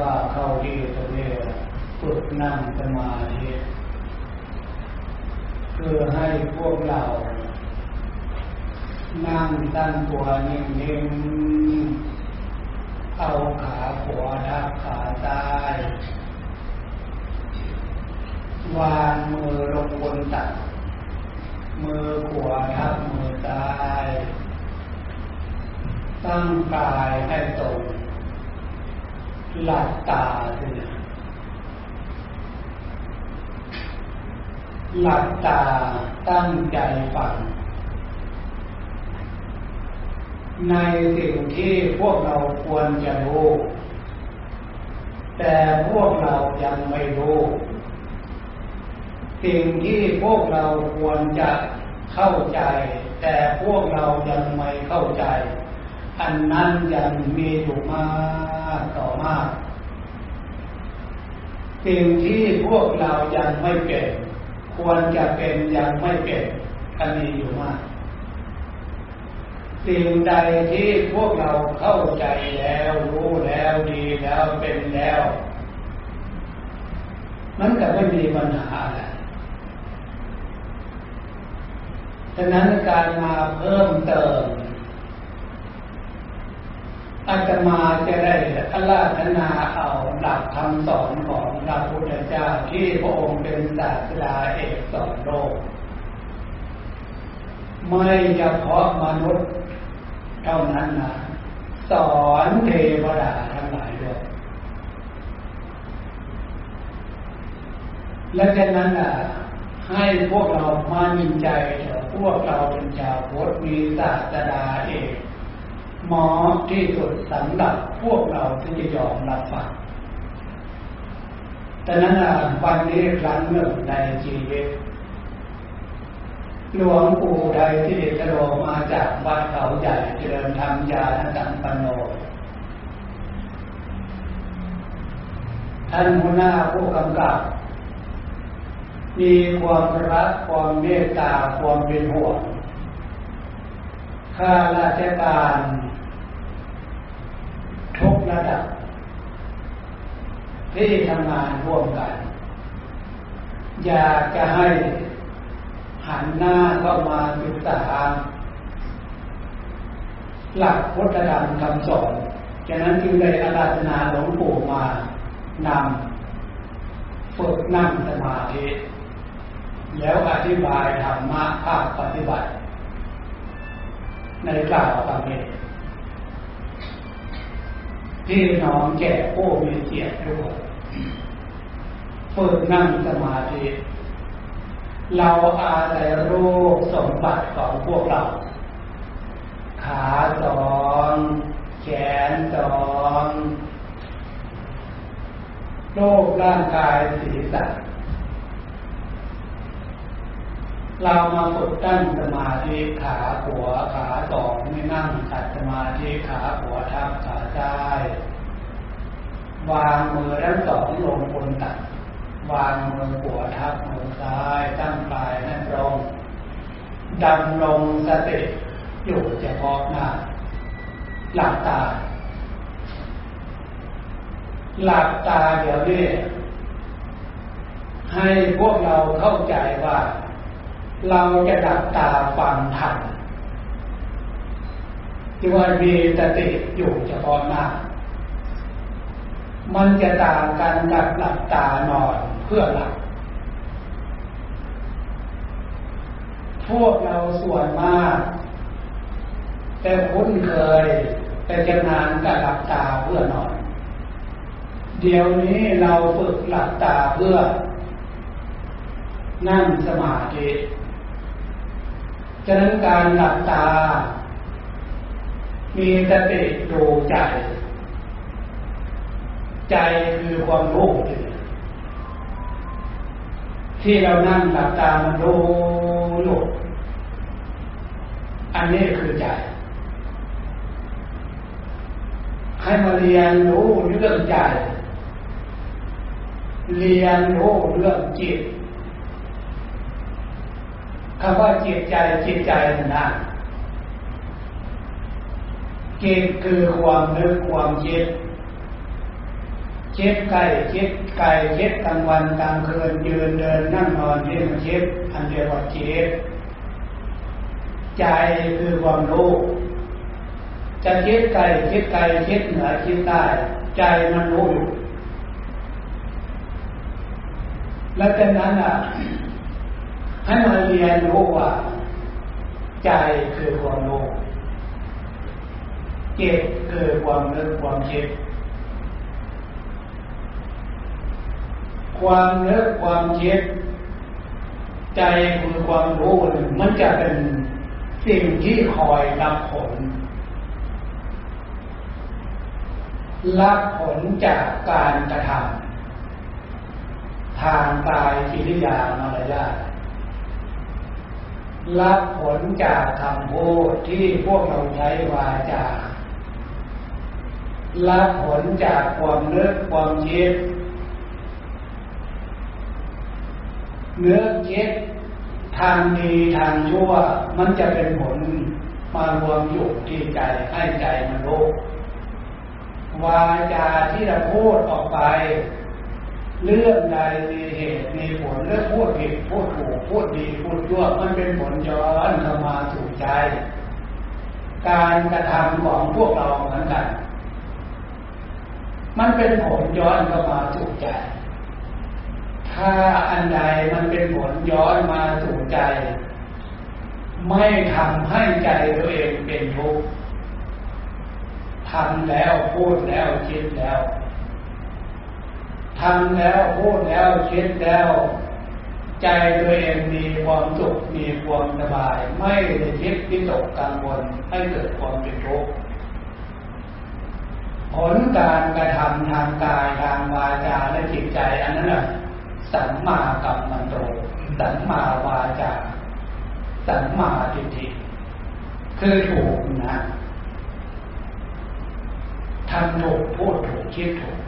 ว่าเข้าที่ตรงนี้ฝึกนั่งสมาธิเพื่อให้พวกเรา นั่งตั้งตัวนิ่งๆเอาขาขวาทับขาซ้ายวางมือลงบนตัก มือขวาทับมือซ้าย ตั้งกายให้ตรง หลับตาสิหลับตาตั้งใจฟัง ในสิ่งที่พวกเราควรจะรู้ แต่พวกเรายังไม่รู้ สิ่งที่พวกเราควรจะเข้าใจ แต่พวกเรายังไม่เข้าใจ อันนั้นยังมีอยู่มากาต่อมาก สิ่งที่พวกเรายังไม่เป็น ควรจะเป็นยังไม่เป็นอันนี้อยู่มาก สิ่งใดที่พวกเราเข้าใจแล้วรู้แล้วดีแล้วเป็นแล้ว มันก็ไม่มีปัญหาอะไรฉะนั้นการมาเพิ่มเติม อาตมาจะได้อาราธนาเอาหลักคำสอนของพระพุทธเจ้าที่พระองค์เป็นศาสดาเอกสอนโลก ไม่เฉพาะมนุษย์เท่านั้นนะสอนเทวดาทั้งหลายด้วยและฉะนั้นอะให้พวกเรามานินใจเถอะพวกเราเป็นชาวพุทธมีศาสดาเอก หมอที่สุดสำหรับพวกเราที่จะยอมรับฟังแต่นั้นวันนี้ครั้งหนึ่งในชีวิตหลวงปู่ใดที่เดโลมาจากวัดเขาใหญ่เจริญธรรมญาณสัมปันโน ท่านหัวหน้าผู้กำกับ มีความรักความเมตตาความเป็นห่วงข้าราชการ ระดับที่ทำงานร่วมกัน อยากจะให้หันหน้าเข้ามาศึกษาหลักพุทธธรรมคำสอนฉะนั้นจึงได้อาราธนาหลวงปู่มานำฝึกนั่งสมาธิแล้วอธิบายธรรมะภาคปฏิบัติ ในกล่าวคำนี้ ที่น้องแก่ผู้มีเกียรติทุกคนฝึกนั่งสมาธิ เราอาศัยรูปสมบัติของพวกเรา ขาสองแขนสองโรคร่างกายศีรษะเรามาฝึกตั้งสมาธิขาหัวขาสองไม่นั่งขัดสมาธิขาหัวทับขาซ้าย วางมือทั้งสองลงบนตักวางมือหัวทับมือซ้ายตั้งปลายให้ตรงดำลงสติอยู่เฉพาะหน้า หลับตา หลับตาเดี๋ยวนี้ให้พวกเราเข้าใจว่า เราจะดับตาฟังทันที่ว่ามีสติอยู่เฉพาะหน้า มันจะต่างกันกับหลับตานอนเพื่อหลับ พวกเราส่วนมาก แต่คุ้นเคยแต่จะนานกับหลับตาเพื่อนอน เดี๋ยวนี้เราฝึกหลับตาเพื่อ นั่งสมาธิฉะนั้นการหลับตา มีสติดูใจ ใจคือความรู้ที่เรานั่งหลับตามันรู้อยู่อันนี้คือใจ ให้มาเรียนรู้เรื่องใจ เรียนรู้เรื่องจิตคำว่าจิตใจจิตใจนะจิตคือความนึกความคิด จคิดไก่คิดไก่คิดกลางวันกลางคืนยืนเดินนั่งนอนที่มันคิดอันเดียวกับคิดใจคือความรู้จะคิดไกลคิดไกลคิดเหนือคิดใต้ใจมันรู้อยู่และจากนั้นอะให้มาเรียนรู้ว่า ใจคือความรู้เก็บคือความนึกความคิด ความเนึกความคิดใจคือความรู้มันจะเป็นสิ่งที่คอยรับผล รับผลจากการกระทำทางกายกิริยามารยาทรับผลจากคำพูดที่พวกเราใช้วาจารับผลจากความเลือกความคิด เนื้อคิดทางดีทางชั่ว มันจะเป็นผลมารวมอยู่ที่ใจให้ใจมันรู้วาจาที่เราพูดออกไป เรื่องใดมีเหตุมีผลเรื่องพูดผิดพูดถูกพูดดีพูดชั่วมันเป็นผลย้อนเข้ามาสู่ใจ การกระทำของพวกเราเหมือนกัน มันเป็นผลย้อนเข้ามาสู่ใจ ถ้าอันใดมันเป็นผลย้อนมาสู่ใจ ไม่ทำให้ใจตัวเองเป็นทุกข์ทำแล้วพูดแล้วคิดแล้วทำแล้วพูดแล้วคิดแล้ว ใจตัวเองมีความสุขมีความสบาย ไม่ได้คิดวิตกกังวลให้เกิดความเป็นทุกข์ผลการกระทำทางกายทางวาจาและจิตใจอันนั้นแหละ สัมมากัมมันโตสัมมาวาจาสัมมาทิฏฐิคือถูกนะทำถูกพูดถูกคิดถูก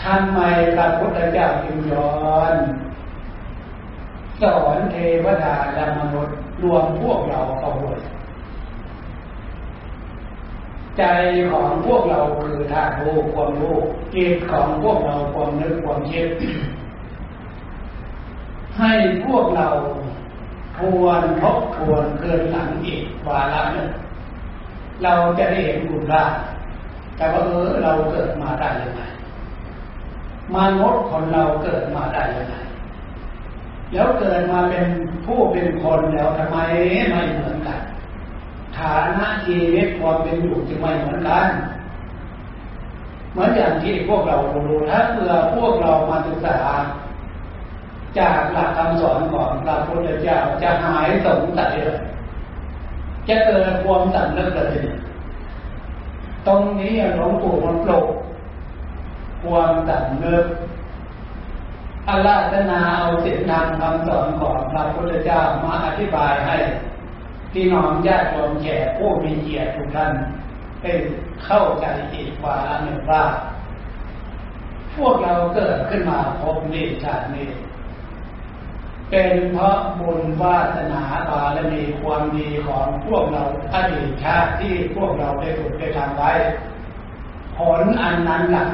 ทำไมพระพุทธเจ้าจึงย้อนสอนเทวดาและมนุษย์รวมพวกเราเข้าด้วย ใจของพวกเราคือธาตุรู้ความรู้จิตของพวกเราความนึกความคิดให้พวกเราทวนทบทวนเกินหลังอีกวาระหนึ่งเราจะได้เห็นบุญได้แต่ว่าเออเราเกิดมาได้ยังไงมนุษย์คนเราเกิดมาได้ยังไงแล้วเกิดมาเป็นผู้เป็นคนแล้วทำไมไม่เหมือน ฐานะชีวิตความเป็นอยู่จึงไม่เหมือนกัน เหมือนอย่างที่พวกเราดูถ้าเมื่อพวกเรามาศึกษา จากหลักคำสอนของพระพุทธเจ้าจะหายสงสัยเลยจะเกิดความสำนึกเลยตรงนี้หลวงปู่มันปลุกความสำนึกอาราธนาเอาเสิ่งทางคำสอนของพระพุทธเจ้ามาอธิบายให้ พี่น้องญาติโยมแก่ผู้มีเกียรติทุกท่านเป็นเข้าใจอีกว่าหนึ่งว่า พวกเราเกิดขึ้นมาพบนี้ชาตินี้ เป็นเพราะบุญวาสนาบารมีความดีของพวกเราอดีตชาติที่พวกเราได้ถูกได้ทำไว้ ผลอันนั้นล่ะ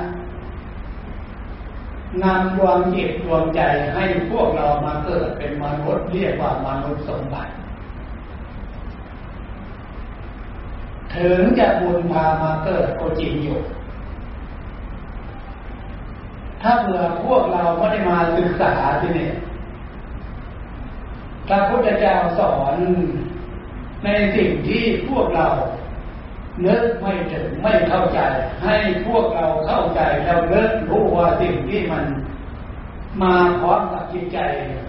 นำดวงจิตดวงใจให้พวกเรามาเกิดเป็นมนุษย์เรียกว่ามนุษย์สมบัติ ถึงจะบุญพามาเกิดก็จริงอยู่ ถ้าเผื่อพวกเราไม่ได้มาศึกษาที่นี่พระพุทธเจ้าสอนในสิ่งที่พวกเรานึกไม่ถึงไม่เข้าใจ ให้พวกเราเข้าใจแล้วเลิกรู้ว่าสิ่งที่มันมาพร้อมกับจิตใจ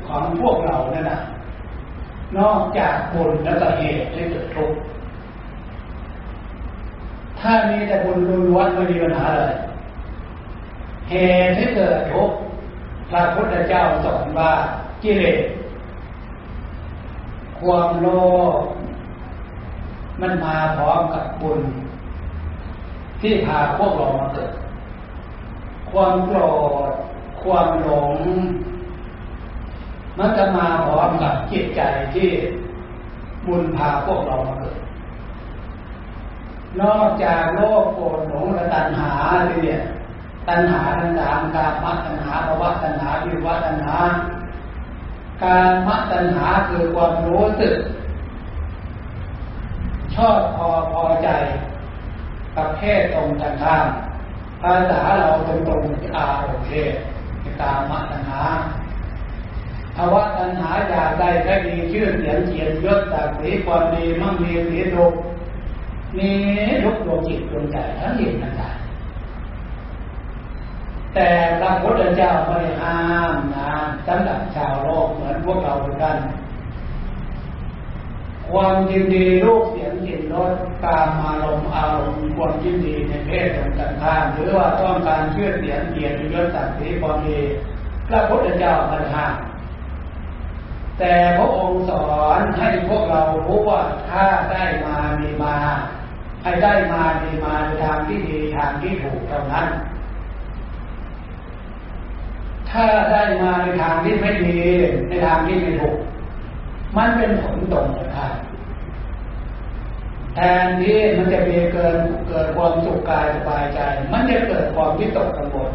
ของพวกเรานั่นแหะนอกจากบุญและเหตุให้เกิดทุกข์ ถ้ามีแต่บุญล้วนไม่มีปัญหาเลยเหตุที่เกิดทุกข์พระพุทธเจ้าสอนว่ากิเลสความโลภมันมาพร้อมกับบุญ ที่พาพวกเรามาเกิด ความโกรธความหลง มันจะมาพร้อมกับจิตใจที่บุญพาพวกเรามาเกิด นอกจากโลกโกรธหลงและตัณหาเนี่ยตัณหาทั้งสามการมัตัณหาภาวะตัณหาวิวัตัณหา การมัตัณหาคือความรู้สึก ชอบพอพอใจประเภทตรงกันข้ามภาษาเราตรงตรงอารมณ์เพศตามมัตัณหาภาวะตัณหาอยากได้แค่ดีชื่อเสียงเกียรติยศศักดิ์ศรีความดีมั่งมีสีสุข มีลุกดวงจิตดวงใจทั้งเห็นต่างแต่พระพุทธเจ้าไม่ห้ามนะสำหรับชาวโลกเหมือนพวกเราทุกท่านความยินดีรูปเสียงกลิ่นรสตามอารมณ์อารมณ์ความยินดีในเพศตรงกันข้ามหรือว่าต้องการเชื่อเสียงเกียรติยศศักดิ์ศรีความดีพระพุทธเจ้าไม่ห้ามแต่พระองค์สอนให้พวกเรารู้ว่าถ้าได้มามีมา ให้ได้มามีมาในทางที่ดีทางที่ถูกเท่านั้น ถ้าได้มาในทางที่ไม่ดีในทางที่ไม่ถูก มันเป็นผลตรงกันแทนที่มันจะมีเกินเกิดความสุขกายสบายใจ มันจะเกิดความวิตกกังวล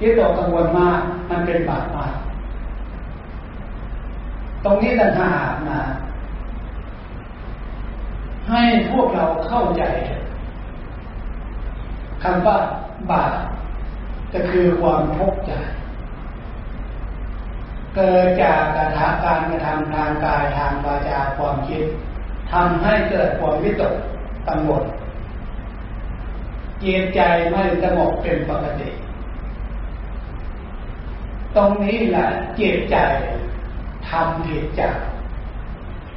วิตกกังวลมาก มันเป็นบาปมาก ตรงนี้ต่างหากนะ ให้พวกเราเข้าใจคำว่าบาปจะคือความทุกข์ใจเกิดจากการทำการกระทำทางกายทางวาจาความคิดทำให้เกิดความวิตกกังวลเกียใจไม่สงบเป็นปกติ ตรงนี้แหละเจตใจทำผิดจาก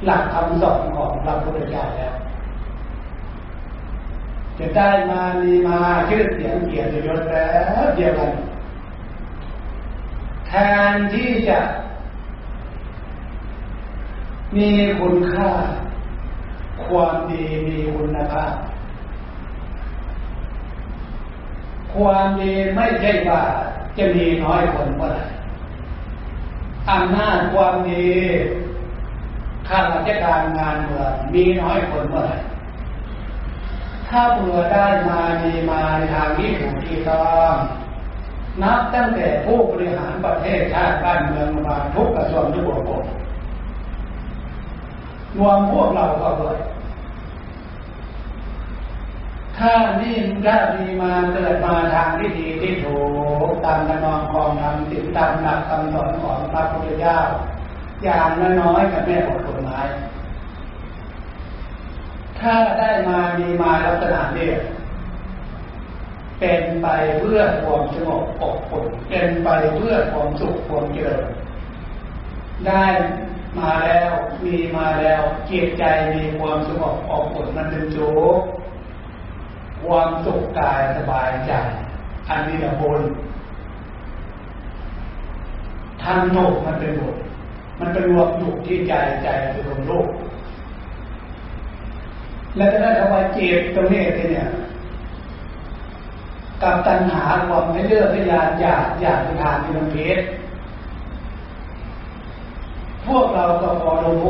หลักคำสอนของพระพุทธเจ้าแล้วจะได้มามีมาชื่อเสียงเกียรติยศแล้วเดียวกันแทนที่จะมีคุณค่า ความดีมีคุณภาพความดีไม่ใช่ว่าจะมีน้อยคนเมื่อไหร่อำนาจความดี ข้าราชการงานเมืองมีน้อยคนเมื่อไหร่ถ้าเผื่อได้มามีมาในทางที่ถูกที่ต้องนับตั้งแต่ผู้บริหารประเทศชาติบ้านเมืองมาทุกกระทรวงทุกระบบรวมพวกเราก็ด้วยถ้านี่ถ้ามีมาเกิดมาทางที่ดีที่ถูกตามนองของทำติดตามหลักคำสอนของพระพุทธเจ้าอย่างน้อยกับแม่ของ ไม้ถ้าได้มามีมาลักษณะนี้เป็นไปเพื่อความสงบอบอุ่นเป็นไปเพื่อความสุขความเจริญได้มาแล้วมีมาแล้วจิตใจมีความสงบอบอุ่นมันเป็นโจความสุขกายสบายใจอันนี้ละบุญทำโลกมันเป็นบุญ มันเป็นรวมอยู่ที่ใจใจเป็นรวมโลกแล้วก็ได้คำว่าเจ็บตรงนี้เนี่ยกับตัณหาความไม่เลือกไม่ยานอยากอยากทานที่มันเพชรพวกเราก็พอรู้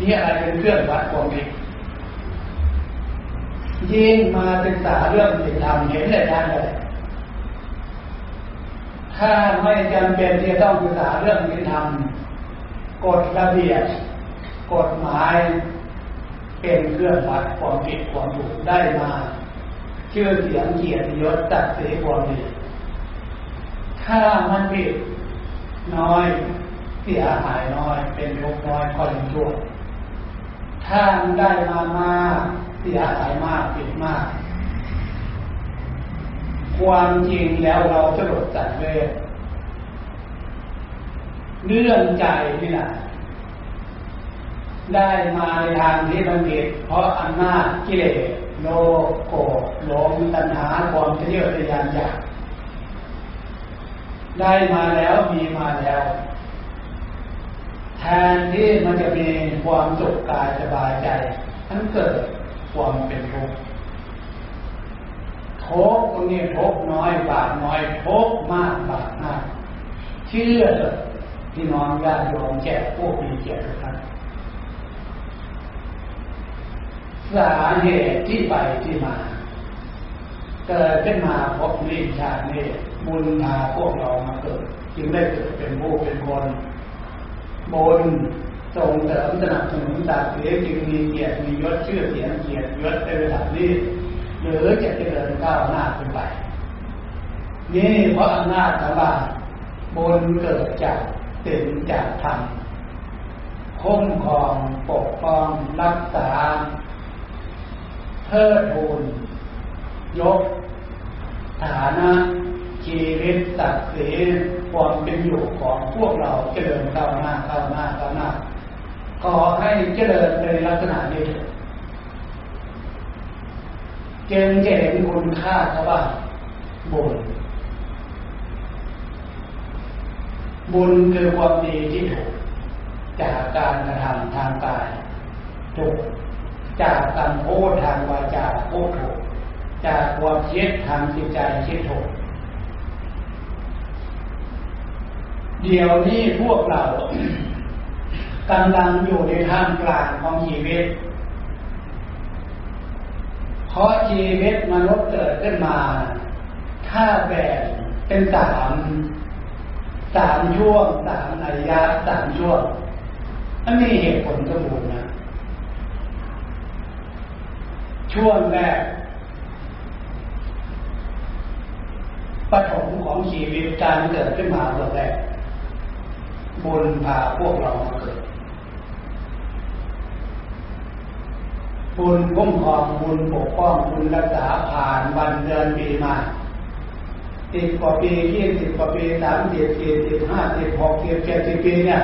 นี่อะไรเป็นเครื่องวัดความผิดยิ่งมาศึกษาเรื่องศีลธรรมเห็นเลยท่านเลยถ้าไม่จำเป็นที่จะต้องศึกษาเรื่องศีลธรรม กฎระเบียบกฎหมาย เป็นเครื่องวัดความผิดความถูกได้มาชื่อเสียงเกียรติยศตัดเสียความดีถ้ามันผิดน้อยเสียหายน้อย เป็นทุกน้อยก็ยังชั่วถ้ามันได้มามากเสียหายมากผิดมาก ความจริงแล้วเราสลดสัตว์เลย เรื่องใจนี่แหละได้มาในทางที่บังเกิดเพราะอำนาจกิเลสโลโกรธหลงตัณหาความทะเยอทะยานอยากได้มาแล้วมีมาแล้ว แทนที่มันจะมีความสุขกายสบายใจทั้งเกิดความเป็นทุกข์ทุกตรงนี้ทุกน้อยบาทน้อยทุกมากบาทมากเชื่อ ที่น้องญาติโยมแจกพวกมีเกียรติทุกท่านสาเหตุที่ไปที่มา เกิดขึ้นมาพบนิชาตินี้บุญพาพวกเรามาเกิด จึงได้เกิดเป็นผู้เป็นคนบุญส่งเสริมสนับสนุนศักดิ์ศรีจึงมีเกียรติมียศชื่อเสียงเกียรติยศในระดับนี้หรือจะเจริญก้าวหน้าขึ้นไป นี่เพราะอำนาจของว่าบุญเกิดจาก ศีลจากธรรมคุ้มครองปกป้องรักษาเทิดทูนยก ฐานะชีวิตศักดิ์ศรีความเป็นอยู่ของพวกเราเจริญก้าวหน้าก้าวหน้าก้าวหน้าขอให้เจริญในลักษณะนี้จึงจะเห็นคุณค่าเขาว่าบุญ บุญคือความดีที่ถูกจากการกระทำทางกายถูกจากการพูดทางวาจาพูดถูกจากความคิดทางจิตใจคิดถูกเดี๋ยวนี้พวกเรากำลังอยู่ในท่ามกลางของชีวิต เพราะชีวิตมนุษย์เกิดขึ้นมา ถ้าแบ่งเป็นสาม สามช่วงสามอายะสามช่วงอันนี้เหตุผลสมบูรณ์นะ ช่วงแรกปฐมของชีวิตการเกิดขึ้นมาเมื่อแรกบุญพาพวกเรามาเกิด บุญคุ้มครองบุญปกป้องบุญรักษาผ่านวันเดือนปีมา สิบกว่าปียี่สิบกว่าปีสามสิบสี่สิบห้าสิบหกสิบเจ็ดสิบปีเนี่ย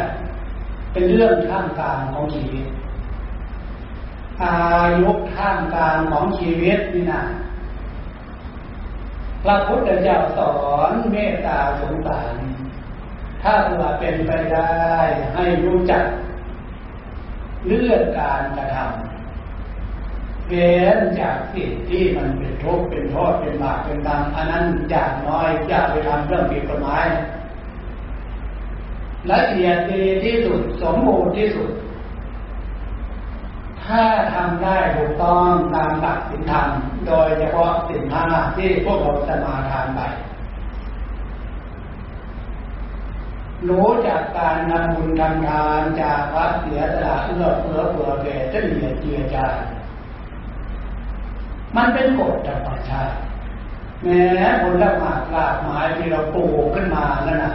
เป็นเรื่องท่ามกลางของชีวิตอายุท่ามกลางของชีวิตนี่นะพระพุทธเจ้าสอนเมตตาสงสาร ถ้าเผื่อเป็นไปได้ให้รู้จัก เลือกการกระทำ เว้นจากสิ่งที่มันเป็นทุกข์เป็นโทษเป็นบาปเป็นกรรมอันนั้นอย่างน้อยอย่าไปทำเรื่องผิดกฎหมายละเอียดดีที่สุดสมบูรณ์ที่สุด ถ้าทำได้ถูกต้องตามหลักศีลธรรม โดยเฉพาะสิ่งห้าที่พวกเราจะมาทานไปรู้จากการนำบุญทำทานจากวัดเสียสละเอื้อเฟื้อเผื่อแผ่เฉลี่ยเจียจา มันเป็นกฎธรรมชาติแม้ผลละหมากลากไม้ที่เราปลูกขึ้นมานั่นนะ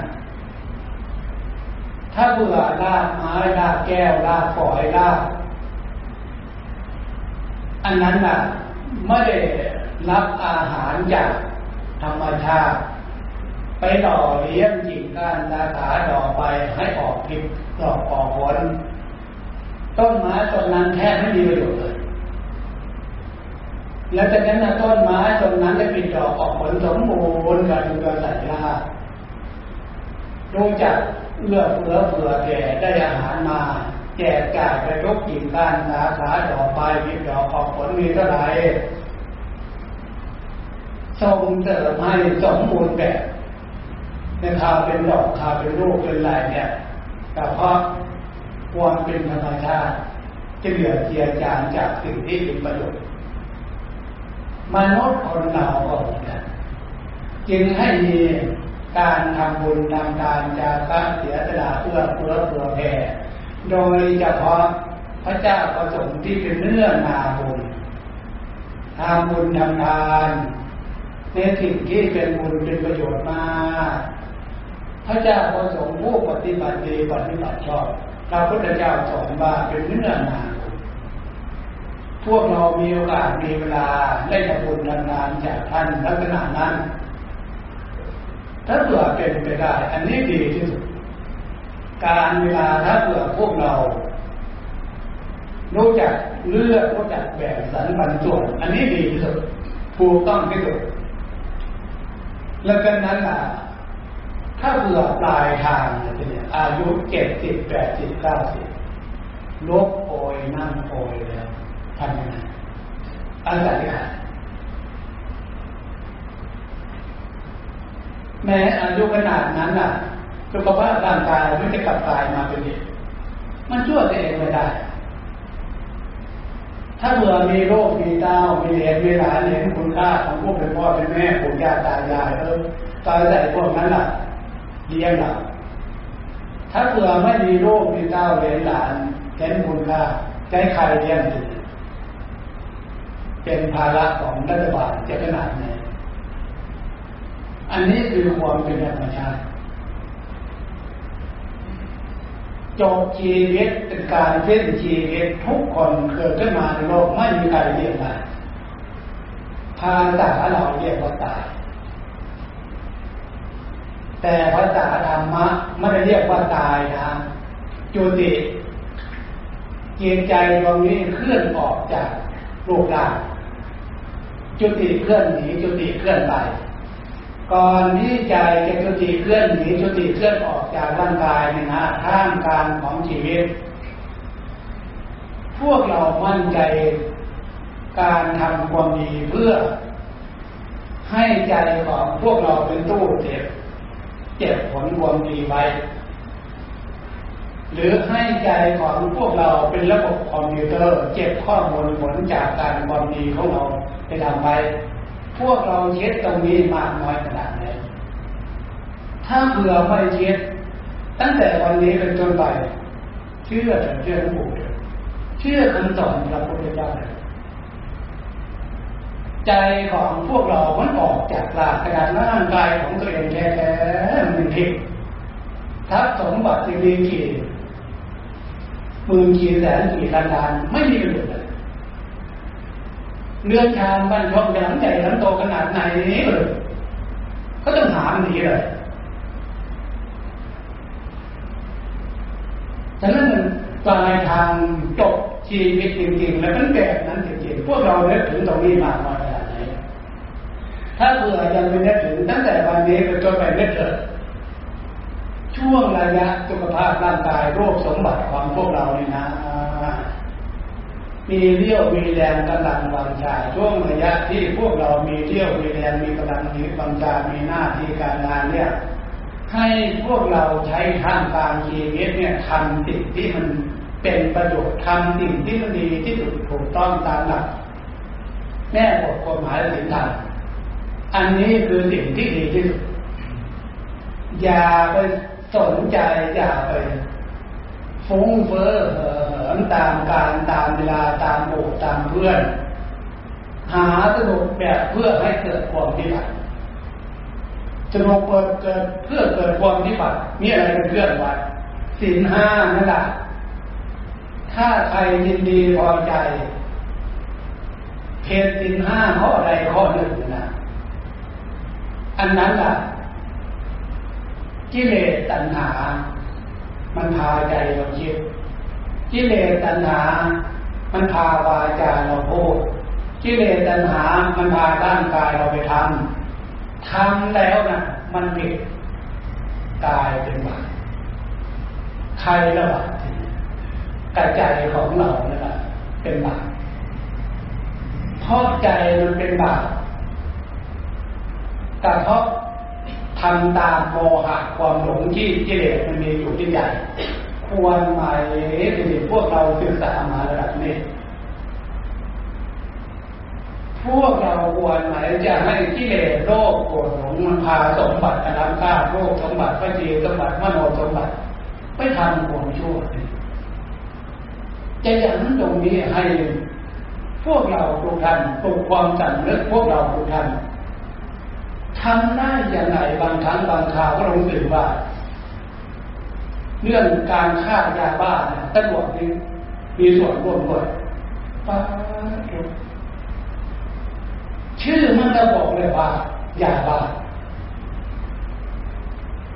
ถ้าเบื่อลากไม้ลากแก้วลากฝอยลากอันนั้นน่ะไม่ได้รับอาหารจากธรรมชาติ ไปหล่อเลี้ยงจิงก้านสาขาดอกไปให้ออกผิดดอกออกผลต้นไม้ต้นนั้นแทบไม่มีประโยชน์เลย แล้วจากนั้นต้นไม้ต้นนั้นได้ปิดดอกออกผลสมบูรณ์กับดุจสัตยารู้จักเอื้อเฟื้อเผื่อแก่ได้อาหารมาแจกจ่ายไปทุกกิ่งก้านสาขาดอกไปผิดดอกออกผลมีเท่าไหร่ส่งเสริมให้สมบูรณ์แบบในข่าเป็นดอกข่าเป็นรูปเป็นลายเนี่ยแต่เพราะความเป็นธรรมชาติจะเหลือเจียจางจากสิ่งที่เป็นประโยชน์ มนุษย์คนเราก็เหมือนกันจึงให้มีการทำบุญทำทานจากการเสียสละเพื่อเพื่อเพื่อแผ่โดยเฉพาะพระเจ้าประสงค์ที่เป็นเนื้อนาบุญทำบุญทำทานในสิ่งที่เป็นบุญเป็นประโยชน์มากพระเจ้าประสงค์ผู้ปฏิบัติดีปฏิบัติชอบพระพุทธเจ้าสอนว่าเป็นเนื้อนา พวกเรามีโอกาสมีเวลาได้ทำบุญนานๆจากท่านลักษณะนั้น ถ้าเผื่อเป็นไปได้ อันนี้ดีที่สุด การเวลาถ้าเผื่อพวกเรารู้จักเลือกรู้จักแบ่งสรรปันส่วน อันนี้ดีที่สุดถูกต้องที่สุด แล้วกันนั้นล่ะ ถ้าเบื่อปลายทางเนี่ยอายุเจ็ดสิบแปดสิบเก้าสิบลบโอยนั่งโอยแล้ว ทำยังไงอาศัยขาแม้อายุขนาดนั้นน่ะสุขภาพร่างกายไม่จะกลับกลายมาเป็นเด็กมันช่วยตัวเองไม่ได้ ถ้าเมื่อมีโรคมีเต้ามีเหตุมีหลานเห็นคุณค่าของพวกเป็นพ่อเป็นแม่ปู่ย่าตายายเออตายใส่พวกนั้นล่ะเลี้ยงเราถ้าเผื่อไม่มีโรคมีเต้าเหรียญหลานเห็นคุณค่าใจใครเลี้ยงถึง เป็นภาระของรัฐบาลจะขนาดไหนอันนี้คือความเป็นธรรมชาติจบชีวิตเป็นการเส้นชีวิตทุกคนเกิดขึ้นมาในโลกไม่มีใครเรียกว่าภาษาเราเรียกว่าตาย แต่ภาษาธรรมะไม่ได้เรียกว่าตายนะจุติเกียใจตรงนี้เคลื่อนออกจากโลกร่าง จุติเคลื่อนหนีจุติเคลื่อนไป ก่อนที่ใจจะจุติเคลื่อนหนีจุติเคลื่อนออกจากร่างกายนี่นะท่ามกลางของชีวิต พวกเรามั่นใจการทำความดีเพื่อ ให้ใจของพวกเราเป็นตู้เจ็บเจ็บผลความดีไว้หรือให้ใจของพวกเราเป็นระบบคอมพิวเตอร์ เก็บข้อมูลผลจากการความดีของเรา ไปทำไป พวกเราเช็ดตรงนี้มากน้อยขนาดไหนถ้าเผื่อไม่เช็ดตั้งแต่วันนี้เป็นต้นไป เชื่อแต่เชื่อหลวงปู่เชื่อคำสอนพระพุทธเจ้าใจของพวกเรามันออกจากหลักการร่างกายของตัวเองแท้ๆมันทิพย์ทัพสมบัติดีกี่หมื่นกี่แสนกี่ล้านล้านไม่มีประโยชน์ เลยเรือชานบ้านช่องหลังใหญ่หลังโตขนาดไหนเลยก็ต้องหาหนีเลยฉะนั้นมันปลายทางจบชีวิตจริงๆ แล้วมันแบบนั้นจริงๆ พวกเราเนึกถึงตรงนี้มากน้อยขนาดไหนถ้าเผื่อยังไม่นึกถึงตั้งแต่วันนี้เป็นต้นไปนึกเถิดช่วงระยะสุขภาพร่างกายโรคสมบัติของพวกเราเนี่ยนะ มีเรี่ยวมีแรงกำลังวังชาช่วงระยะที่พวกเรามีเรี่ยวมีแรงมีกำลังมีวังชามีหน้าที่การงานเนี่ยให้พวกเราใช้ท่ามกลางชีวิตเนี่ยทำสิ่งที่มันเป็นประโยชน์ทำสิ่งที่มันดีที่สุดถูกต้องตามหลักแม่บทกฎหมายสิ่งธรรมอันนี้คือสิ่งที่ดีที่สุดอย่าไปสนใจอย่าไป ฟุ้งเฟ้อเหินตามการตามเวลาตามโอกตามเพื่อน หาสนุกแบบเพื่อให้เกิดความที่บัติสนุกเปิดเกิดเพื่อเกิดความที่บัติมีอะไรเป็นเพื่อนวัดสินห้านั่นแหละถ้าใครยินดีพอใจเพศสินห้าข้อใดข้อหนึ่งนะอันนั้นล่ะ กิเลสตัณหา มันพาใจเราคิดกิเลสตัณหา มันพาวาจาเราพูดกิเลสตัณหา มันพาร่างกายเราไปทำทำแล้วนะมันผิดกายเป็นบาปใครละบาปกระใจของเราเนี่ยะเป็นบาปเพราะใจมันเป็นบาปกระทบ ทำตามโมหะความหลงที่กิเลสมันมีอยู่ที่ใจควรหมายถึงพวกเราศึกษามาระดับนี้พวกเราควรหมายจะให้กิเลสโลกโกรธหลงมันพาสมบัติอนันตาโลกสมบัติพระจีสมบัติมโนสมบัติไปทำความชั่วจะยันตรงนี้ให้พวกเราทุกท่านปลุกความสำนึกพวกเราทุกท่าน ทำได้อย่างไรบางครั้งบางคราวก็รู้สึกว่า เรื่องการฆ่ายาบ้าเนี่ยตำรวจนี่มีส่วนร่วมด้วยป้าชื่อมันจะบอกเลยว่ายาบ้า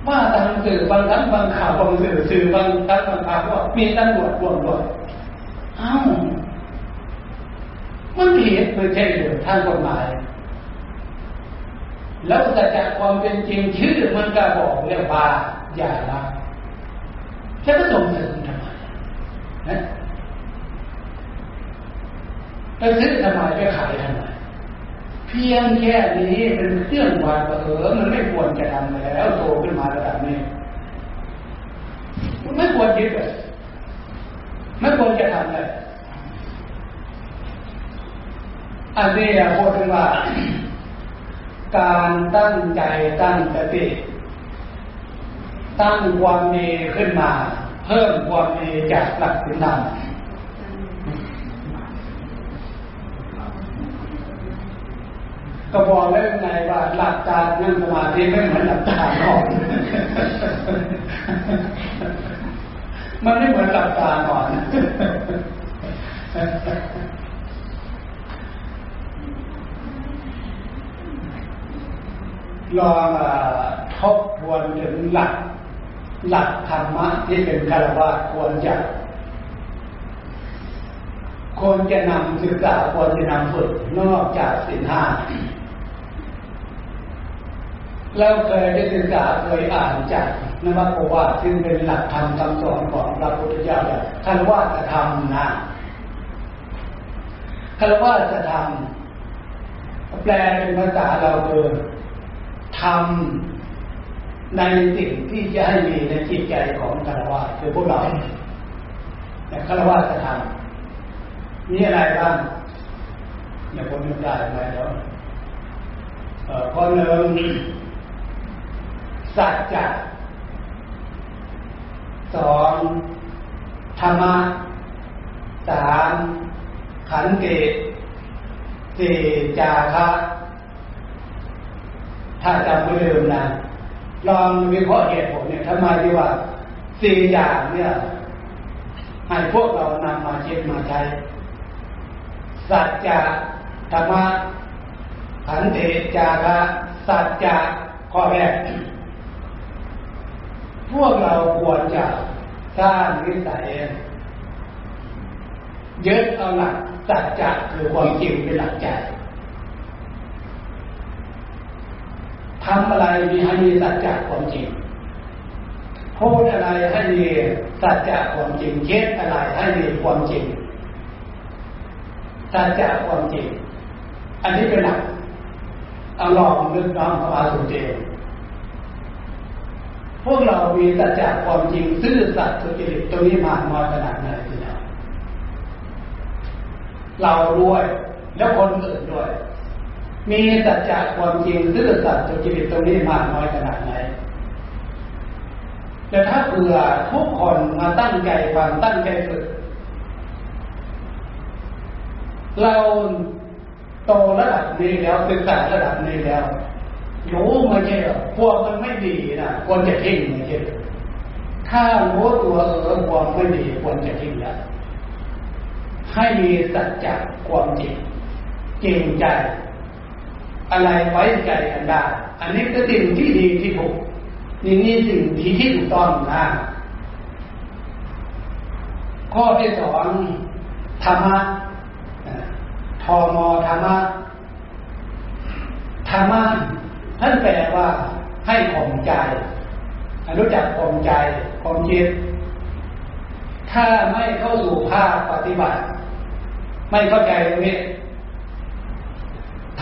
ว่าตามสื่อบางครั้งบางข่าวบางสื่อสื่อบางครั้งบางข่าวว่ามีตำรวจร่วมด้วยเอ้ามันผิดไม่ใช่หรือทางกฎหมาย แล้วแต่จากความเป็นจริงชื่อมันก็บอกเรียกว่าอย่าละจะก็ส่งเสริมทำไมนะไปซื้อทำไมไปขายทำไมเพียงแค่นี้เป็นเครื่องวัดเออมันไม่ควรจะทำแล้วโตขึ้นมาระดับนี้มันไม่ควรคิดเลยไม่ควรจะทำเลยอันนี้พูดถึงว่า การตั้งใจตั้งสติตั้งความดีขึ้นมา เพิ่มความดีจากหลักสินธรรมก็บอกแล้วไงว่าหลักการนั่งสมาธิไม่เหมือนหลักการนอนมันไม่เหมือนหลักการนอน ลองทบทวนถึงหลัก หลักธรรมะที่เป็นคารวะควรจะควรจะนำศึกษาควรจะนำฝึกนอกจากสินห้าเราเคยได้ศึกษาเคยอ่านจากนวโกวาซึ่งเป็นหลักธรรมคำสอนของพระพุทธเจ้าเนี่ยคารวะจะทำนะคารวะจะทำแปลเป็นภาษาเราคือ ทำในสิ่งที่จะให้มีในจิตใจของคารวะคือพวกเราแต่คารวะจะทำมีอะไรบ้างเนี่ยคนนึกได้ไหมเดี๋ยวข้อหนึ่งสัจจะสองธรรมะสามขันติสี่จาคะ ถ้าจำไม่ลืมนะลองวิเคราะห์เหตุผลเนี่ยทำไมที่ว่าสี่อย่างเนี่ยให้พวกเรานำมาคิดมาใช้ สัจจะธรรมะขันติจาคะสัจจะข้อแรก พวกเราควรจะสร้างนิสัยยึดเอาหลักสัจจะคือความจริงเป็นหลักใจ ทำอะไรมีให้มีสัจจะความจริงพูดอะไรให้มีสัจจะความจริงคิดอะไรให้มีความจริงสัจจะความจริง อันนี้เป็นหลักเอาลองนึกน้อมเข้ามาสู่เจงพวกเรามีสัจจะความจริง ซื่อสัตย์สุจริตตรงนี้มากน้อยขนาดไหนทีเดียวเราด้วย แล้วคนอื่นด้วย มีสัจจะความจริงซื่อสัตย์สุจริตตรงนี้มากน้อยขนาดไหนแต่ถ้าเผื่อทุกคนมาตั้งใจฟังตั้งใจฝึก เราโตระดับนี้แล้วศึกษาระดับนี้แล้วรู้ม่ใช่หรอพวกมันไม่ดีนะควรจะทิ้งม่ใช่ถ้ารู้ตัวเออความไม่ดีควรจะทิ้งแล้วให้มีสัจจะความจริงจริงใจ อะไรไว้ใจกันได้ อันนี้ก็สิ่งที่ดีที่ถูกนี่นี่สิ่งที่ที่ถูกต้องนะข้อที่สองธรรมะทอมอธรรมะธรรมะท่านแปลว่าให้ข่มใจ รู้จักข่มใจข่มจิตถ้าไม่เข้าสู่ภาคปฏิบัติ ไม่เข้าใจตรงนี้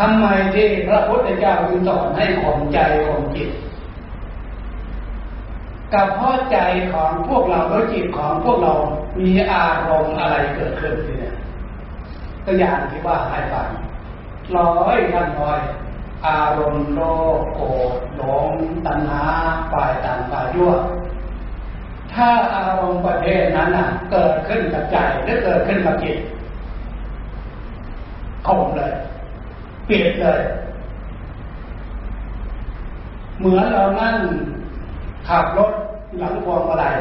ทำไมที่พระพุทธเจ้าจึงสอนให้ข่มใจข่มจิตกับเพราะใจของพวกเราแลจิตของพวกเรา มีอารมณ์อะไรเกิดขึ้นเนี่ยตัวอย่างที่ว่าให้ฟังร้อยท่านร้อย อารมณ์โลภโกรธหลงตัณหาฝ่ายต่างฝ่ายยั่วถ้าอารมณ์ประเภทนั้นน่ะ เกิดขึ้นกับใจหรือเกิดขึ้นกับจิตข่มเลย ปลี่ยนเลย เหมือนเรานั่งขับรถหลังพวงมาลัย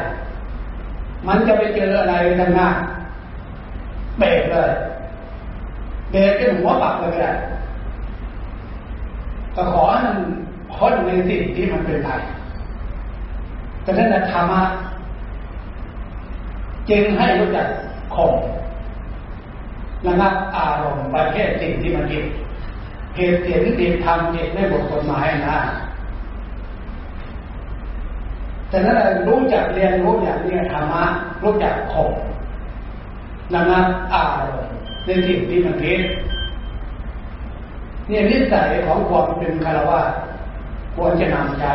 มันจะไปเจออะไรทางหน้าเบรกเลยเบรกจนหัวปักเลยก็ได้ก็ขอให้มันพ้นในสิ่งที่มันเป็นภัยแต่นั้นธรรมะจึงให้รู้จักข่มระงับอารมณ์ประเภทสิ่งที่มันผิด เหตุเสียงผิดทำผิดไม่บทกฎหมายนะแต่นั้นรู้จักเรียนรู้อย่างนี้ธรรมะรู้จักข่มระงับอารมณ์ในสิ่งที่มันผิดเนี่ยนิสัยของความเป็นคารวะควรจะนำใจ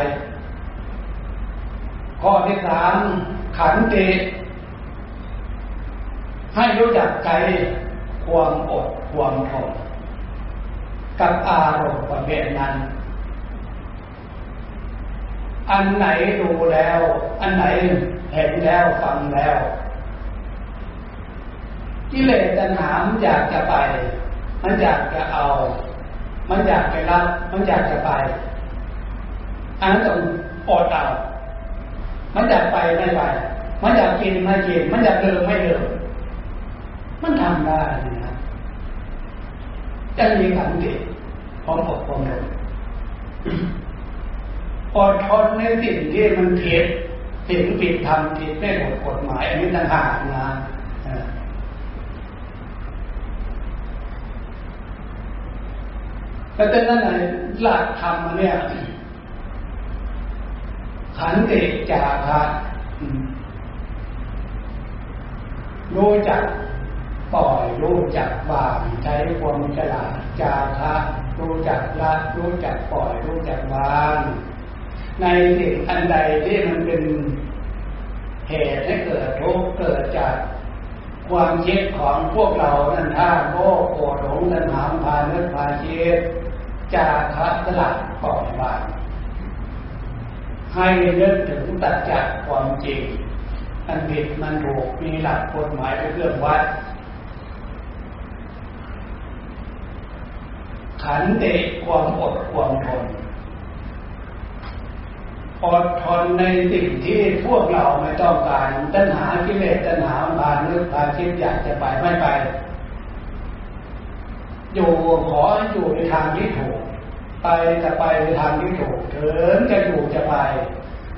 ข้อที่สามขันติให้รู้จักใจความอดความทน กับอารมณ์ประเภทนั้น อันไหนดูแล้ว อันไหนเห็นแล้วฟังแล้ว กิเลสตัณหามันอยากจะไป มันอยากจะเอา มันอยากจะรับ มันอยากจะไป อันนั้นต้องอดเอา มันอยากไปไม่ไป มันอยากกินไม่กิน มันอยากเดินไม่เดินมันทำได้นะ จะมีขันติพร้อมอดความทนอดทนในสิ่งที่มันผิดสิ่งผิดทำผิดไม่ถูกกฎหมายอันนี้ต่างหากนะแต่นั้นไหนหลักธรรมเนี่ยขันติจาคะรู้จัก ปล่อยรู้จักวางใช้ความฉลาดจาคะรู้จักละรู้จักปล่อยรู้จักวาง ในสิ่งอันใดที่มันเป็นเหตุให้เกิดทุกข์เกิดจากความคิดของพวกเรานั่นท่าโง่โกรหลงตัณหาพานึกพาคิดจาคะสลัดปล่อยวางให้นึกถึงตัดจากความจริงมันผิดมันถูกมีหลักกฎหมายเป็นเครื่องวัด ขันติความอดความทนอดทนในสิ่งที่พวกเราไม่ต้องการ ตัณหากิเลสตัณหาบานนึกพาคิดอยากจะไปไม่ไป อยู่ขออยู่ในทางที่ถูก ไปจะไปในทางที่ถูกเถึงจะอยู่จะไป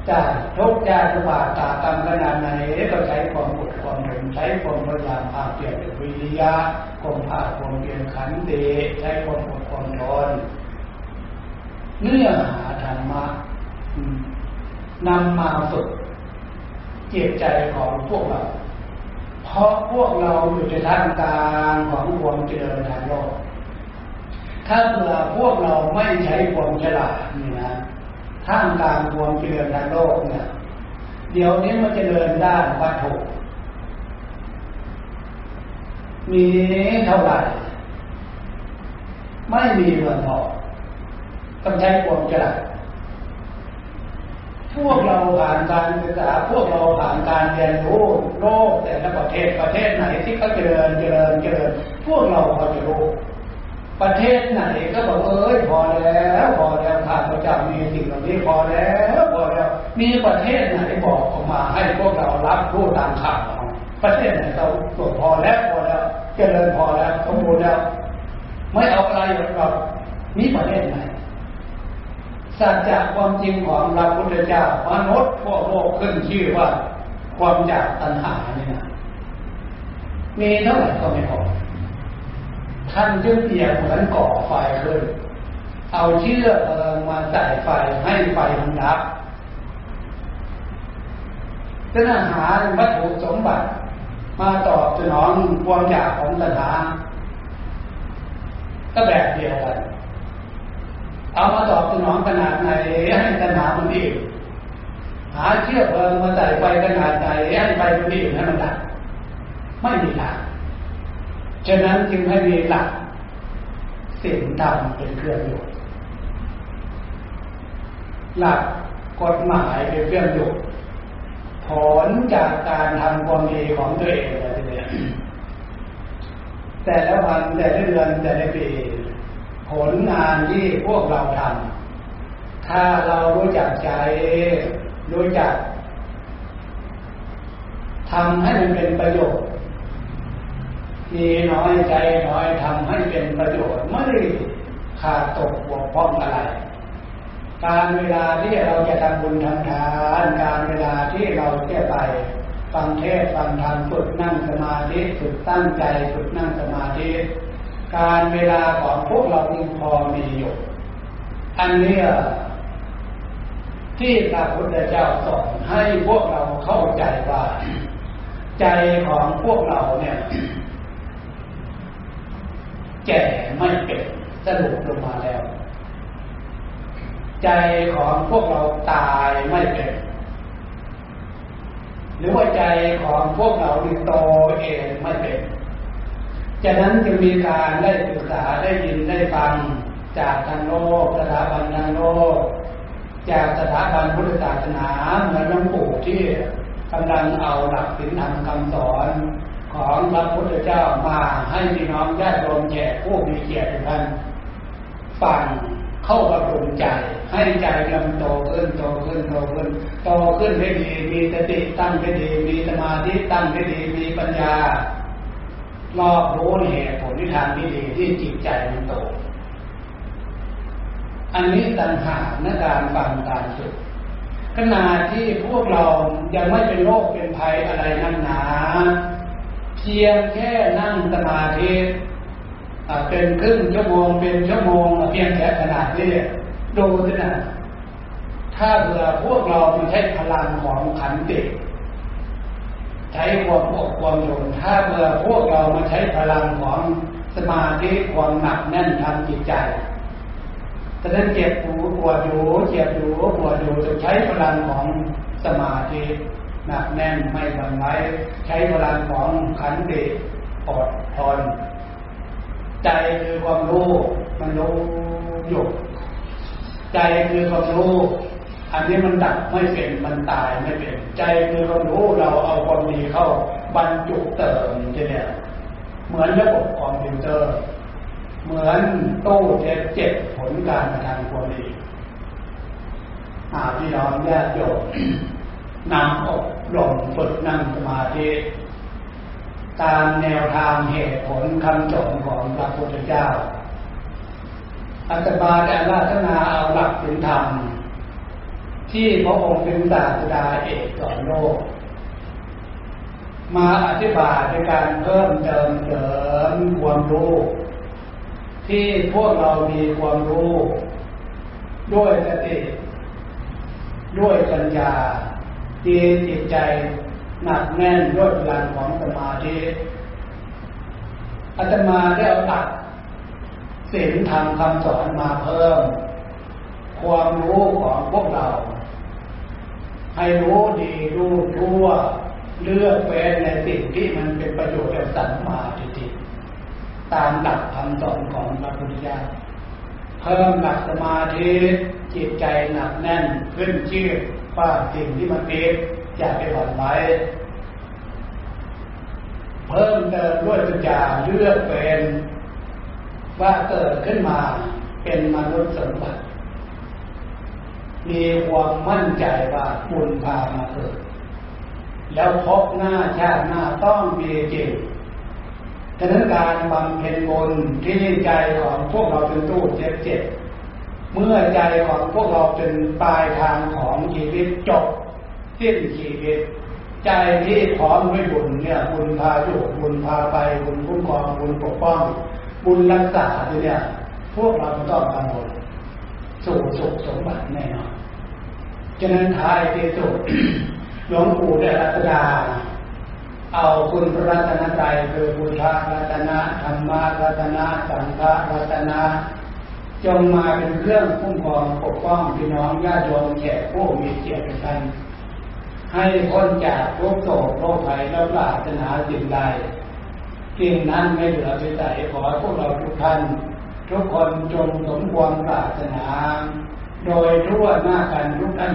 จะทุกข์จะสบายตากรรมขนาดไหนก็ใช้ความอดความทนใช้ความพยายามภาเปลี่ยนวิริยะความภาคความเปลี่ยนขันติใช้ความอด เนื้อหาธรรมะนำมาฝึกเจิตใจของพวกเรา เพราะพวกเราอยู่ในท่ามกลางของความเจริญทางโลก ถ้าเผื่อพวกเราไม่ใช้ความฉลาดนี่นะท่ามกลางความเจริญทางโลกเนี่ย เดี๋ยวนี้มันจะเดินด้านวัตถุมีเท่าไหร่ ไม่มีเงินพอต้องใช้ความฉลาดพวกเราผ่านการศึกษาพวกเราผ่านการเรียนรู้โลกแต่ละประเทศประเทศไหนที่เขาเจริญเจริญเจริญ พวกเราพอจะรู้ประเทศไหนก็บอกเอ้ยพอแล้วพอแล้วข้าพเจ้ามีสิ่งเหล่านี้พอแล้วพอแล้วมีประเทศไหนบอกออกมาให้พวกเรารับรู้ตามข่าวประเทศไหนเราตรวจพอแล้วพอแล้ว เจริญพอแล้วสมบูรณ์แล้ว ไม่เอาอะไรหรอกมีประเทศไหนสัจจะความจริงของพระพุทธเจ้ามนุษย์พวกโลกขึ้นชื่อว่า ความอยากตัณหาเนี่ยนะมีเท่าไหร่ก็ไม่พอท่านจึงเปรียบเหมือนก่อไฟขึ้น เอาเชือกเพลิงมาใส่ไฟให้ไฟมันดับจะนหาวัตถุสมบัติมาตอบสนองความอยากของตัณหา ก็แบบเดียวกัน เอามาตอบสนองขนาดไหนให้ตัณหามันอีกหาเชือกมาใส่ไฟขนาดไหนให้ไฟมันอีกให้มันดับไม่มีทางฉะนั้นจึงให้มีหลักสิ่งธรรมเป็นเครื่องอยู่หลักกฎหมายเป็นเครื่องอยู่ผลจากการทำความดีของตัวเองอะไรเนี่ย แต่ละวันแต่ละเดือนแต่ละปีผลงานที่พวกเราทำถ้าเรารู้จักใจ รู้จักทำให้มันเป็นประโยชน์มีน้อยใจน้อยทำให้เป็นประโยชน์ไม่ขาดตกบกพร่องอะไร การเวลาที่เราจะทำบุญทำทาน การเวลาที่เราจะไป ฟังเทศฟังธรรมฝึกนั่งสมาธิฝึกตั้งใจฝึกนั่งสมาธิการเวลาของพวกเรายังพอมีอยู่ อันนี้ที่พระพุทธเจ้าสอนให้พวกเราเข้าใจว่า ใจของพวกเราเนี่ยแก่ไม่เป็นสรุปลงมาแล้ว ใจของพวกเราตายไม่เป็น หรือว่าใจของพวกเราดิโตเองไม่เป็นจากนั้นจึงมีการได้ศึกษาได้ยินได้ฟังจากทางโลกสถาบันทางโลก จากสถาบันพุทธศาสนาเหมือนหลวงปู่ที่กำลังเอาหลักศีลธรรมคำสอนของพระพุทธเจ้ามาให้พี่น้องญาติโยมแก่ผู้มีเกียรติท่านฟัง เข้าประดุมใจ ให้ใจยำโตขึ้นโตขึ้นโตขึ้นโตขึ้นให้ดีมีสติตั้งให้ดีมีสมาธิตั้งให้ดีมีปัญญารอบรู้เหตุผลที่ทางที่ดีที่จิตใจมันโต อันนี้ตัณหาในการฟังการฝึกขณะที่พวกเรายังไม่เป็นโรคเป็นภัยอะไรนั่นหนา เพียงแค่นั่งสมาธิ เป็นครึ่งชั่วโมงเป็นชั่วโมงเพียงแค่ขนาดนี้ดูสินะถ้าเผื่อพวกเราไม่ใช้พลังของขันติใช้ความอดความทนถ้าเผื่อพวกเรามาใช้พลังของสมาธิความหนักแน่นทางจิตใจฉะนั้นเจ็บหูปวดหูเจ็บหูปวดหูจะใช้พลังของสมาธิหนักแน่นไม่บันไว้ใช้พลังของขันติอดทน ใจคือความรู้มันรู้หยุดใจคือความรู้อันนี้มันดับไม่เป็นมันตายไม่เป็น ใจคือความรู้เราเอาความดีเข้าบรรจุเติมเนี่ยเหมือนระบบคอมพิวเตอร์ เหมือนตู้เทปเจ็บผลการกระทำความดีอาพี่น้องญาติโยมนำอบรมฝึกนั่งสมาธิ ตามแนวทางเหตุผลคำสอนของพระพุทธเจ้า อัตมาได้ราชนาเอาหลักถึงธรรม ที่พระองค์เป็นศาสดาเอกสอนโลก มาอธิบายในการเพิ่มเติมเสริมความรู้ที่พวกเรามีความรู้ ด้วยสติ ด้วยปัญญาที่จิตใจ หนักแน่นด้วยพลังของสมาธิอาตมาได้เอาหลักศีลธรรมคำสอนมาเพิ่ม ความรู้ของพวกเรา ให้รู้ดีรู้ทั่ว เลือกเว้นในสิ่งที่มันเป็นประโยชน์แก่สัมมาทิฏฐิตามหลักคำสอนของพระพุทธเจ้าเพิ่มหลักสมาธิจิตใจหนักแน่นขึ้นชื่อว่าสิ่งที่มันเป็น อย่าไปหวั่นไหวเพิ่มเติมด้วยปัญญาเลือกเป็นว่าเกิดขึ้นมาเป็นมนุษย์สมบัติ มีความมั่นใจว่าบุญพามาเกิด แล้วพบหน้าชาติหน้าต้องมีจริงฉะนั้นการบำเพ็ญบุญที่ใจของพวกเราเป็นตู้เจ็บเจ็บเมื่อใจของพวกเราเป็นปลายทางของชีวิตจบ สิ้นชีวิตใจที่พร้อมด้วยบุญเนี่ยบุญพาอยู่บุญพาไปบุญคุ้มครองบุญปกป้อง บุญรักษาเนี่ย พวกเราต้องกังวลสู่สุขสมบัติแน่นอนฉะนั้นท้ายที่สุดหลวงปู่ได้รัตดา เอาคุณพระรัตนตรัยคือบุญพระรัตนะธรรมะรัตนะสังฆรัตนะจงมาเป็นเครื่องคุ้มครองปกป้องพี่น้องญาติโยมแขกผู้มีเกียรติกัน ให้พ้นจากโรคโศกโรคภัยแล้วปราถนาสิ่งใดสิ่งนั้นไม่เหลือไปใส่ขอพวกเราทุกท่าน ทุกคนจงสมความปรารถนา โดยทั่วหน้ากันทุกท่าน